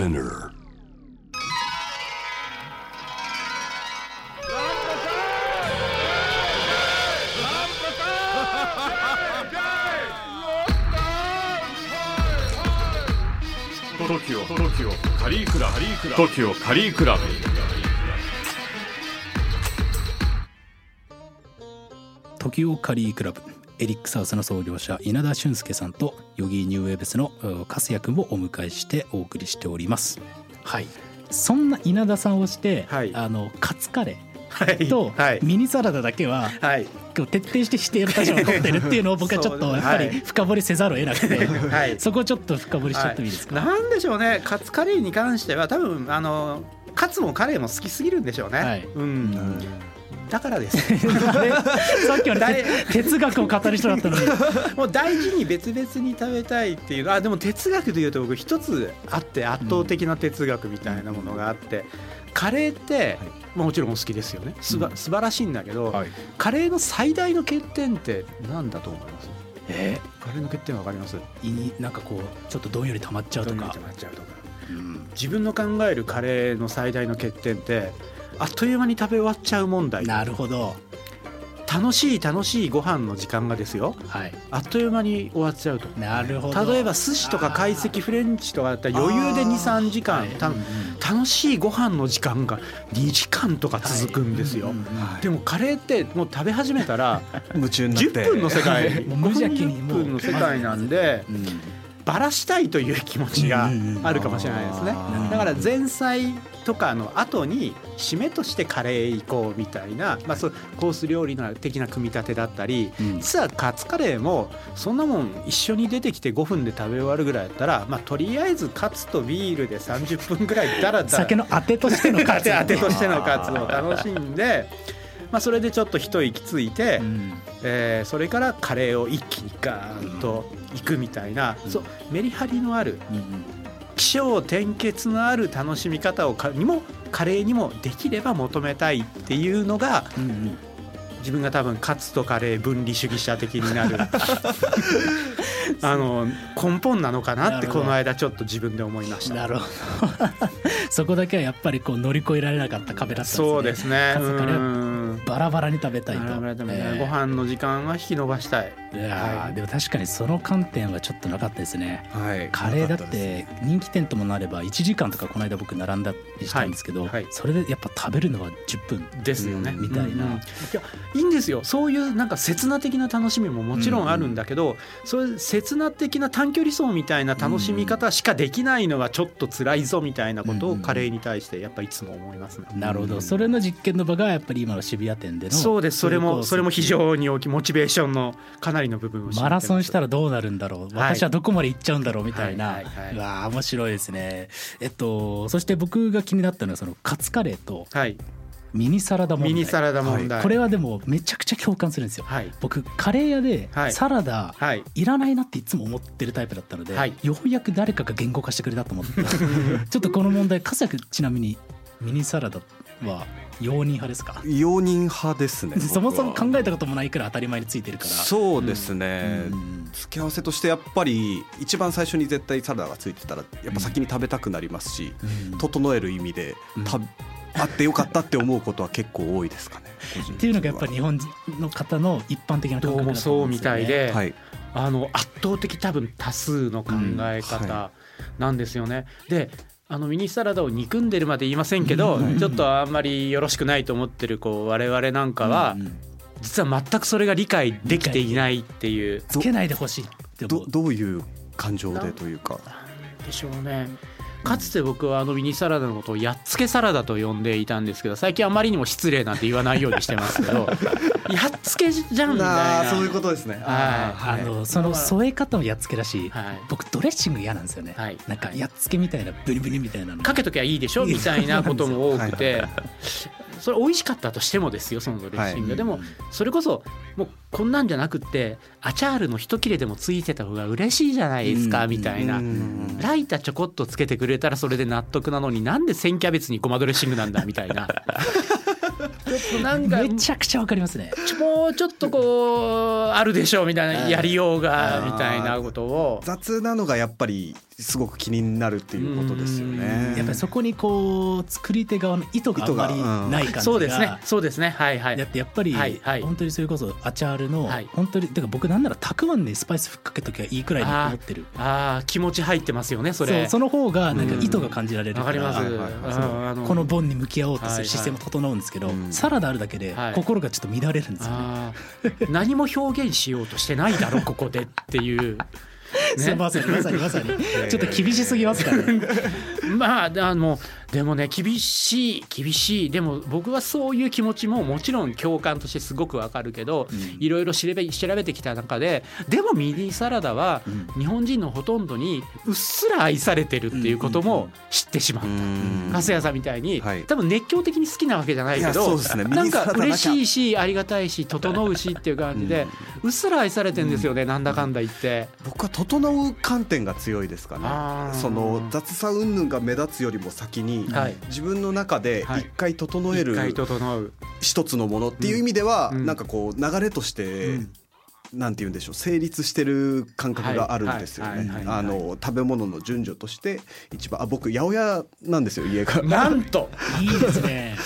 SPINEAR. Tokyo Tokyo Curry Clu Curry Clu。Tokyo Curry Club Tokyo Curry Club エリックサウスの創業者稲田俊介さんと Yogee New Waves のうん粕谷君をお迎えしてお送りしております。はい。そんな稲田さんをして、はい。あのカツカレはい。ーとはい。ミニサラダだけははい。徹底して指定の立場を取ってるっていうのを 僕はちょっとやっぱりはい。深掘りせざるを得なくて、はい。そこをちょっと深掘りしちゃってもいいですか、なんでしょうね。カツカレーに関しては多分あのカツもカレーも好きすぎるんでしょうね、はい。うんだからです。さっきまで誰哲学を語る人だったのに。もう大事に別々に食べたいっていうあでも哲学でいうと僕一つあって圧倒的な哲学みたいなものがあって、カレーって、まあもちろんお好きですよね。すば、うん。素晴らしいんだけど、はい。カレーの最大の欠点って何だと思います？え？カレーの欠点わかります？なんかこうちょっとどんより溜まっちゃうとか。うとか。自分の考えるカレーの最大の欠点ってあっという間に食べ終わっちゃう問題。なるほど。楽しい楽しいご飯の時間がですよ。はい。あっという間に終わっちゃうと。なるほど。例えば寿司とか懐石フレンチとかだったら余裕で23時間たはい。うんうん楽しいご飯の時間が2時間とか続くんですよ、はいうんうんうんでもカレーってもう食べ始めたら 夢中になって。10分の世界。無邪気に5もう分の世界なんでうんバラしたいという気持ちがあるかもしれないですね。だから前菜とかの後に締めとしてカレー行こうみたいな、まあ、そうコース料理の的な組み立てだったりうん。実はカツカレーもそんなもん一緒に出てきて5分で食べ終わるぐらいだったら、まあ、とりあえずカツとビールで30分ぐらいだらだら酒のあてとしてのカツ。当てとしてのカツを楽しんで、まあ、それでちょっと一息ついて、うん。えーそれからカレーを一気にガーンといくみたいな、そうメリハリのあるうん気象転結のある楽しみ方をかにもカレーにもできれば求めたいっていうのがうんうん。自分が多分カツとカレー分離主義者的になる あの根本なのかなってこの間ちょっと自分で思いました。なるほどそこだけはやっぱりこう乗り越えられなかった壁だったんですね。そうですね。カツカレーうん。バラバラに食べたいと。バラバラでもねえーご飯の時間は引き延ばしたい。いやーはい。でも確かにその観点はちょっとなかったですね。はい。カレーだって人気店ともなれば1時間とかこの間僕並んだりしたんですけど、はい。はい。それでやっぱ食べるのは10分ですよね。みたいな。うんうんいやいいんですよ。そういうなんか刹那的な楽しみももちろんあるんだけど、そういう刹那的な短距離走みたいな楽しみ方しかできないのはちょっと辛いぞみたいなことをカレーに対してやっぱいつも思いますね。なるほど。それの実験の場がやっぱり今の渋谷店でのそうです。それもそれも非に常に大きいモチベーションのかなりの部分をマラソンしたらどうなるんだろう。はい。私はどこまで行っちゃうんだろうみたいな、はいはいはいうわー面白いですね。えっとそして僕が気になったのはそのカツカレーとはい。ミニサラダ問題。ミニサラダ問題。これはでもめちゃくちゃ共感するんですよ。はい。僕カレー屋ではい。サラダはい。いらないなっていつも思ってるタイプだったので、はい。ようやく誰かが言語化してくれたと思って ちょっとこの問題笠谷君ちなみにミニサラダは容認派ですか？容認派ですねそもそも考ええたこともないくらい当たり前についてるから。そうですね、うん。付け合わせとしてやっぱり一番最初に絶対サラダがついてたらやっぱ先に食べたくなりますし、うん。整える意味でうん。たあってよかったって思うことは結構多いですかね。っていうのがやっぱり日本人の方の一般的な感覚だと思どうもそうみたいで、はい、あの圧倒的多分多数の考えうん。方なんですよね。であのミニサラダを憎んでるまで言いませんけど、うん。ちょっとあんまりよろしくないと思ってるこう我々なんかは、うん。うん実は全くそれが理解できていないっていう。つけないでほしいって思どう。どういう感情でというか。でしょうね。かつて僕はあのミニサラダのことをやっつけサラダと呼んでいたんですけど最近あまりにも失礼なんて言わないようにしてますけど やっつけじゃんみたいな。うことですね。はい。あのその添え方もやっつけだし、はい。僕ドレッシング嫌なんですよね、はい。なんかやっつけみたいなブリブリみたいな。のかけときゃいいでしょ？みたいなことも多くて。それ美味しかったとしてもですよそのドレッシング、はい。でもそれこそもうこんなんじゃなくってアチャールの一切れでもついてた方が嬉しいじゃないですか、うん。みたいな。うん。ライタちょこっとつけてくれたらそれで納得なのになんで千キャベツにごまドレッシングなんだみたいなとなんかめちゃくちゃわかりますね。もうちょっとこうあるでしょうみたいなやりようがみたいなことを。雑なのがやっぱりすごく気になるっていうことですよね。やっぱりそこにこう作り手側の意図があんまりない感じが。そうですね。そうですね。はいはい。だってやっぱりはいはい。本当にそれこそアチャールのはい。本当にだから僕なんならたくあんでスパイスふっかけときゃいいくらいに思ってる。ああ気持ち入ってますよねそそうれその方がなんか意図が感じられるかわからります。このボンに向き合おうとする姿勢も整うんですけど、はいはいうん。サラダあるだけではい。心がちょっと乱れるんですよね。あー。何も表現しようとしてないだろここで。っていう。すいません。まさにまさに。ちょっと厳しすぎますからね。まああのでもね厳しい厳しい。でも僕はそういう気持ちももちろん共感としてすごくわかるけど、いろいろ調べ調べてきた中ででもミニサラダは日本人のほとんどにうっすら愛されてるっていうことも知ってしまった。粕谷さんみたいに、はい。多分熱狂的に好きなわけじゃないけどね。なんか嬉しいしありがたいし整うしっていう感じで、うっすら愛されてんですよね、なんだかんだ言って。僕は整う観点が強いですかね。その雑さ云々が目立つよりも先に、はい。自分の中ではい。一回整える一つのものっていう意味では、うん。なんかこう流れとして、うん。なんて言うんでしょう成立してる感覚があるんですよね。あの食べ物の順序として一番あ僕八百屋なんですよ家が。なんと！いいですね。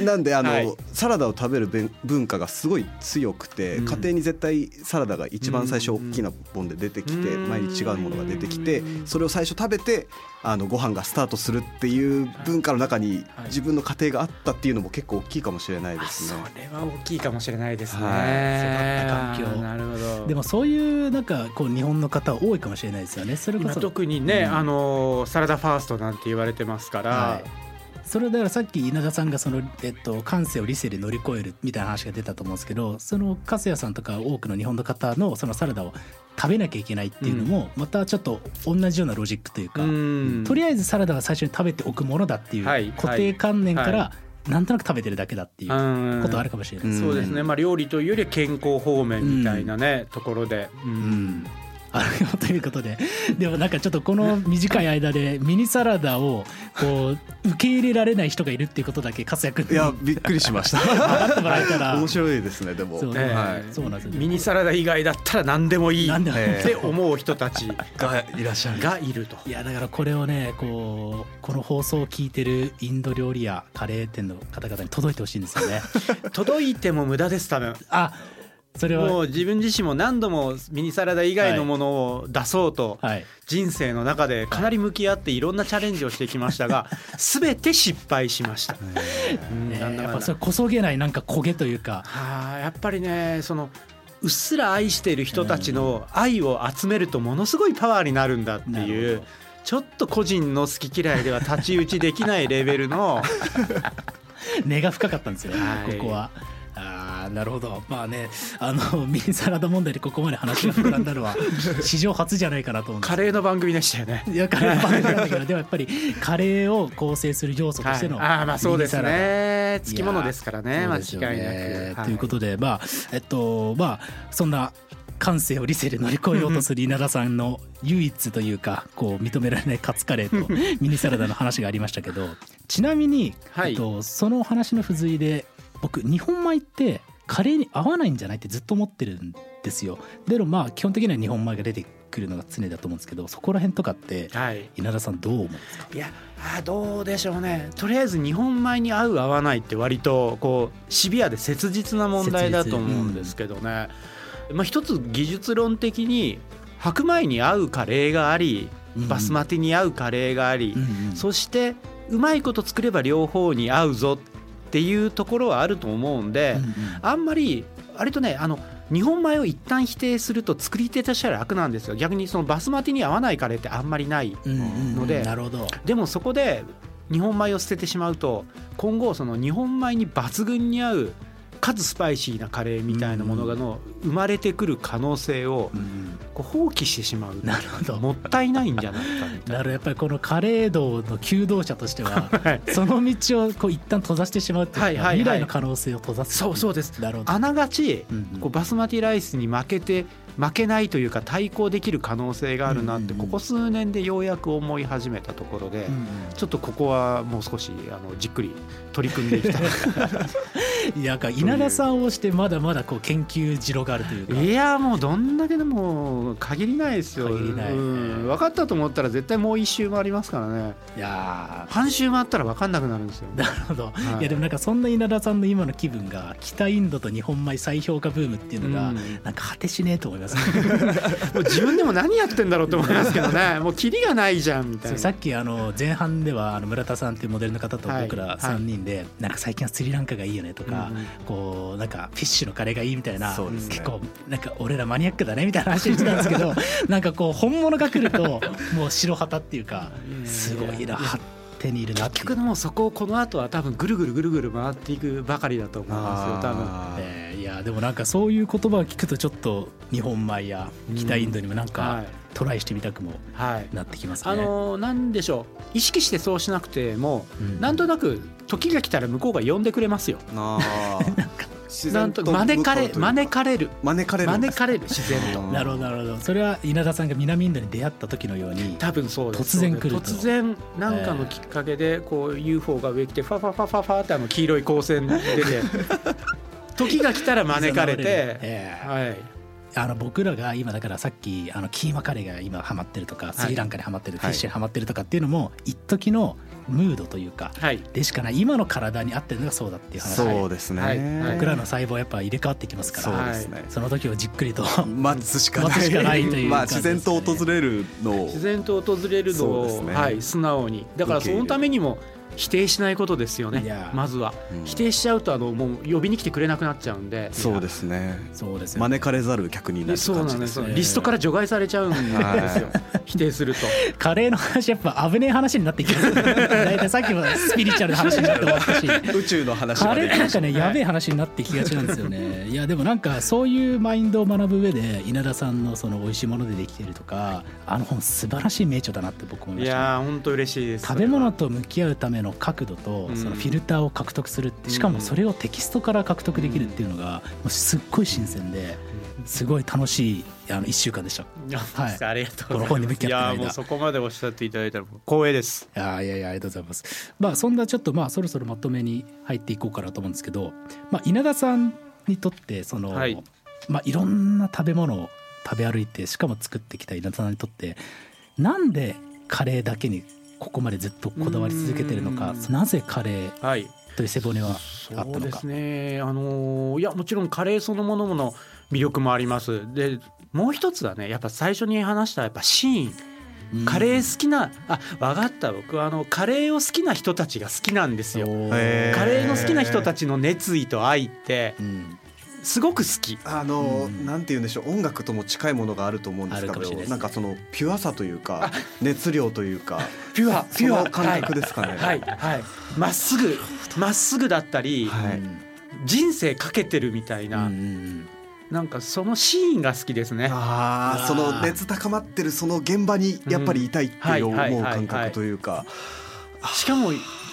なんであの、はい。サラダを食べる文文化がすごい強くて、うん。家庭に絶対サラダが一番最初大きな本で出てきて、うん。毎日違うものが出てきてうんそれを最初食べてあのご飯がスタートするっていう文化の中にはい自分の家庭があったっていうのも結構大きいかもしれないであすそね。れは大きいかもしれないですね。はい育った環境なるほど。でもそういうなんかこう日本の方多いかもしれないですよね。それこ今そ特にね、うんあのサラダファーストなんて言われてますから、はいそれだからさっき稲田さんがその、えっと、感性を理性で乗り越えるみたいな話が出たと思うんですけどその粕谷さんとか多くの日本の方のそのサラダを食べなきゃいけないっていうのもまたちょっと同じようなロジックというか、うん。とりあえずサラダは最初に食べておくものだっていうはい固定観念かはらなんとなく食べてるだけだっていううん。ことあるかもしれないね。そうですね、まあ、料理というよりは健康方面みたいなね、ところで、うん。うんあるよ ということで。でもなんかちょっとこの短い間でミニサラダをこう受け入れられない人がいるっていうことだけ活躍いやびっくりしました。分かってもらえたら。面白いですねでも。そうね。はいそうなんですよね。ミニサラダ以外だったら何でもいい。何でもいい。って思う人たちがいらっしゃる。がいる。と。いやだからこれをねこうこの放送を聞いてるインド料理やカレー店の方々に届いてほしいんですよね。届いても無駄です多分。あそれは。もう自分自身も何度もミニサラダ以外のものを出そうとはい。人生の中でかなり向き合っていろんなチャレンジをしてきましたが 全て失敗しました。やっぱそれこそげないなんか焦げというか。はあやっぱりねそのうっすら愛している人たちの愛を集めるとものすごいパワーになるんだってないうちょっと個人の好き嫌いでは太刀打ちできないレベルの 根が深かったんですよ、はいここは。なるほど。まあねあの ミニサラダ問題でここまで話が膨らんだのは 史上初じゃないかなと思うんですカレーの番組でしたよね。いやカレーパンなんだけど でもやっぱりカレーを構成する要素としての、はい、ああまあそうですね。つきものですからね。間違いねなく。ということでまあえっとまあそんな感性を理性で乗り越えようとする稲田さんの唯一というかこう認められないカツカレーとミニサラダの話がありましたけどちなみに、はい。えっと、その話の付随で僕日本米ってカレーに合わないんじゃないってずっと思ってるんですよ。でもまあ基本的には日本米が出てくるのが常だと思うんですけどそこら辺とかってはい、稲田さんどう思うんですか？いやあーどうでしょうね。とりあえず日本米に合う合わないって割とこうシビアで切実な問題だと思うんですけどね、まあ、一つ技術論的に白米に合うカレーがありうん。バスマティに合うカレーがあり、うんうん。そしてうまいこと作れば両方に合うぞっていうところはあると思うんで、うんうん。あんまり割とねあの日本米を一旦否定すると作り手としては楽なんですよ。逆にそのバスマティに合わないカレーってあんまりないのでなるほど。でもそこで日本米を捨ててしまうと今後その日本米に抜群に合うかつスパイシーなカレーみたいなものがの生まれてくる可能性をこう放棄してしまう。なるほど。もったいないんじゃないかみたいなな。ど。やっぱりこのカレー道の求道者としては はい。その道をこう一旦閉ざしてしまうっていうか、はいはいはい。未来の可能性を閉ざすそうそうです。なるほど。あながちこうバスマティライスに負けて負けないというか対抗できる可能性があるなってここ数年でようやく思い始めたところでちょっとここはもう少しあのじっくり取り組んでいきたい いやか稲田さんをしてまだまだこう研究じろがあるというか。いやもうどんだけでも限りないですよ。限りないうん、分かったと思ったら絶対もう一周回りますからね。いや半周回ったら分かんなくなるんですよ。ーなるほど、はい。い、やでもなんかそんな稲田さんの今の気分が北インドと日本米再評価ブームっていうのが、うん。なんか果てしねえと思います、もう自分でも何やってんだろうって思いますけどね。もうキリがないじゃんみたいな。さっきあの前半ではあの村田さんっていうモデルの方とはい僕らはい。3人でなんか最近はスリランカがいいよねとかうんうん。こうなんかフィッシュのカレーがいいみたいな結構なんか俺らマニアックだねみたいな話してたんですけど なんかこう本物が来るともう白旗っていうかすごいな発手にいるなっていう。結局でもそこをこの後は多分ぐるぐるぐるぐる回っていくばかりだと思いますよ多分。えーいやでもなんかそういう言葉を聞くとちょっと日本米や北インドにもなんはかいトライしてみたくもはい。なってきますね。あのーなんでしょう。意識してそうしなくても、うん。なんとなく時が来たら向こうが呼んでくれますよ。あなんと招かれ招かれる。招かれる。招かれる自然と。なるほどなるほど。それは稲田さんが南インドに出会った時のように多分そうです。突然来ると。突然なんかのきっかけでこう UFO が上来てファファファファファってあの黄色い光線出て 時が来たら招かれて、ええ。はい、あの僕らが今だからさっきあのキーマカレーが今ハマってるとかスリランカにハマってる、フィッシュにハマってるとかっていうのも一時のムードというかはい、でしかない今の体に合ってるのがそうだっていう話。そうですね、僕らの細胞はやっぱ入れ替わってきますからそうですね、その時をじっくりと待つしかない。待つしかないというまあ感じですね。自然と訪れるのを。自然と訪れるのを、そうですね。はい、素直に。だからそのためにも否定しないことですよねいや。まずは、うん。否定しちゃうとあのもう呼びに来てくれなくなっちゃうんで。そうですね。そうですよ。招かれざる客になるでそう感じです。すねリストから除外されちゃうんですよ。否定すると。カレーの話やっぱ危ねえ話になってきます 大体さっきもスピリチュアルな話になって終わったし。宇宙の話カレーなんかねやべえ話になってきがちなんですよね。いやでもなんかそういうマインドを学ぶ上で稲田さんのその美味しいものでできているとかあの本素晴らしい名著だなって僕思いまいした、やー本当嬉しいです。食べ物と向き合うための角度とうん。そのフィルターを獲得するってしかもそれをテキストから獲得できるっていうのがもうすっごい新鮮ですごい楽しいあの1週間でした。はい。ありがとうございます。いやーもうそこまでおっしゃっていただいたら光栄です。やいやいやありがとうございます。まあそんなちょっとまあそろそろまとめに入っていこうかなと思うんですけど、まあ、稲田さんにとってその、はい。まあ、いろんな食べ物を食べ歩いてしかも作ってきた稲田さんにとってなんでカレーだけにここまでずっとこだわり続けてるのかうん。なぜカレーはいという背骨はあったのか。そうですね。あのーいやもちろんカレーそのものの魅力もあります。でもう一つはねやっぱ最初に話したやっぱシーン。カレー好きなあ分かった。僕はあのカレーを好きな人たちが好きなんですよ。カレーの好きな人たちの熱意と愛って。うんすごく好き。あの、うん。なんて言うんでしょう。音楽とも近いものがあると思うんですけどなんかそのピュアさというか熱量というかピュアそピュア。の感覚ですかね。はいはい。まっすぐまっすぐだったり、はい。人生かけてるみたいな、うんうんなんかそのシーンが好きですね。ああその熱高まってるその現場にやっぱりいたいって思うはいはいはい感覚というか。しかも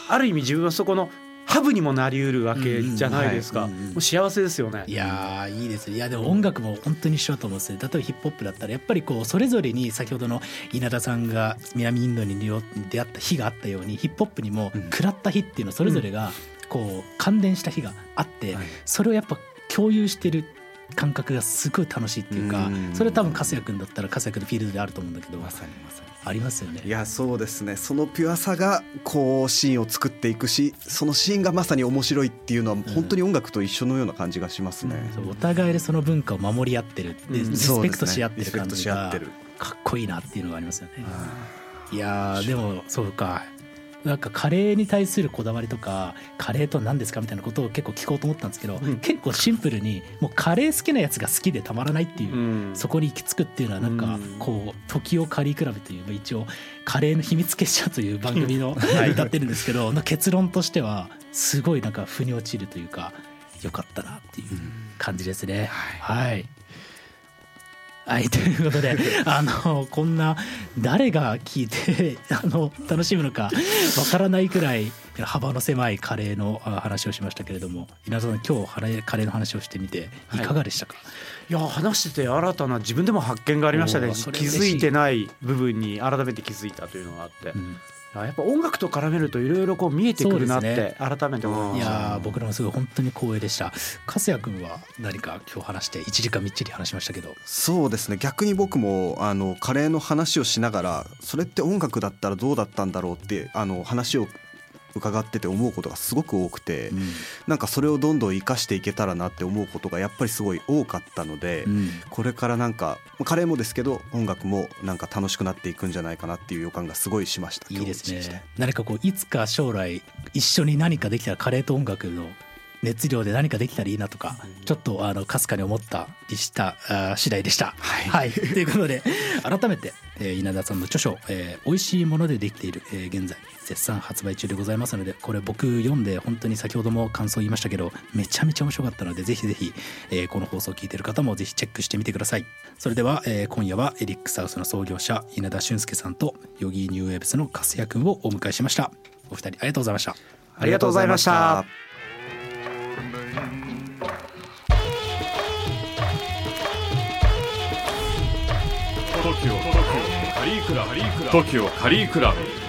ある意味自分はそこのハブにもなりうるわけじゃないですか、もう幸せですよね。いやーいいですね。いやでも音楽も本当に一緒だと思うんですよ例えばヒップホップだったらやっぱりこうそれぞれに先ほどの稲田さんが南インドに出会った日があったようにヒップホップにもうん。食らった日っていうのそれぞれがこう関連した日があってはい。それをやっぱ共有してる感覚がすごい楽しいっていうかうん。それ多分粕谷君だったら粕谷君のフィールドであると思うんだけどまさにまさに。ありますよね。いやそうですね。そのピュアさがこうシーンを作っていくしそのシーンがまさに面白いっていうのは本当に音楽と一緒のような感じがしますね。そうお互いでその文化を守り合ってるリスペクトし合ってる感じがかっこいいなっていうのがありますよね。いやーでもそうかなんかカレーに対するこだわりとかカレーとは何ですかみたいなことを結構聞こうと思ったんですけど、うん。結構シンプルにもうカレー好きなやつが好きでたまらないっていう、うん。そこに行き着くっていうのはなんかうん。こう「時をカリークラブ」というまあ一応カレーの秘密結社という番組の 歌ってるんですけどの結論としてはすごいなんか腑に落ちるというかよかったなっていう感じですね。はい。はいということであのこんな誰が聞いて あの楽しむのかわからないくらい幅の狭いカレーのあ話をしましたけれども稲田さん今日カレーカレーの話をしてみてい。かがでしたか、いや話してて新たな自分でも発見がありましたね。気づいてない部分に改めて気づいたというのがあって、うん。いややっぱ音楽と絡めるといろいろこう見えてくるなって改めて思いまいした。やー僕らもすごい本当に光栄でした。粕谷君は何か今日話して1時間みっちり話しましたけど。そうですね。逆に僕もあのカレーの話をしながらそれって音楽だったらどうだったんだろうってあの話を伺ってて思うことがすごく多くて、なんかそれをどんどん生かしていけたらなって思うことがやっぱりすごい多かったので、うん。これからなんかカレーもですけど音楽もなんか楽しくなっていくんじゃないかなっていう予感がすごいしました。いいですね。何かこういつか将来一緒に何かできたらカレーと音楽の熱量で何かできたらいいなとかちょっとあのかすかに思ったりしたあ次第でした。はい、ということで改めて、えー稲田さんの著書「えー美味しいものでできている」えー現在絶賛発売中でございますのでこれ僕読んで本当に先ほども感想言いましたけどめちゃめちゃ面白かったのでぜひぜひ、えーこの放送を聞いている方もぜひチェックしてみてください。それでは、えー今夜はエリックサウスの創業者稲田俊介さんと Yogee New Waves の粕谷君をお迎えしました。お二人ありがとうございました。ありがとうございました。リークラブ。TOKIO カリークラブ。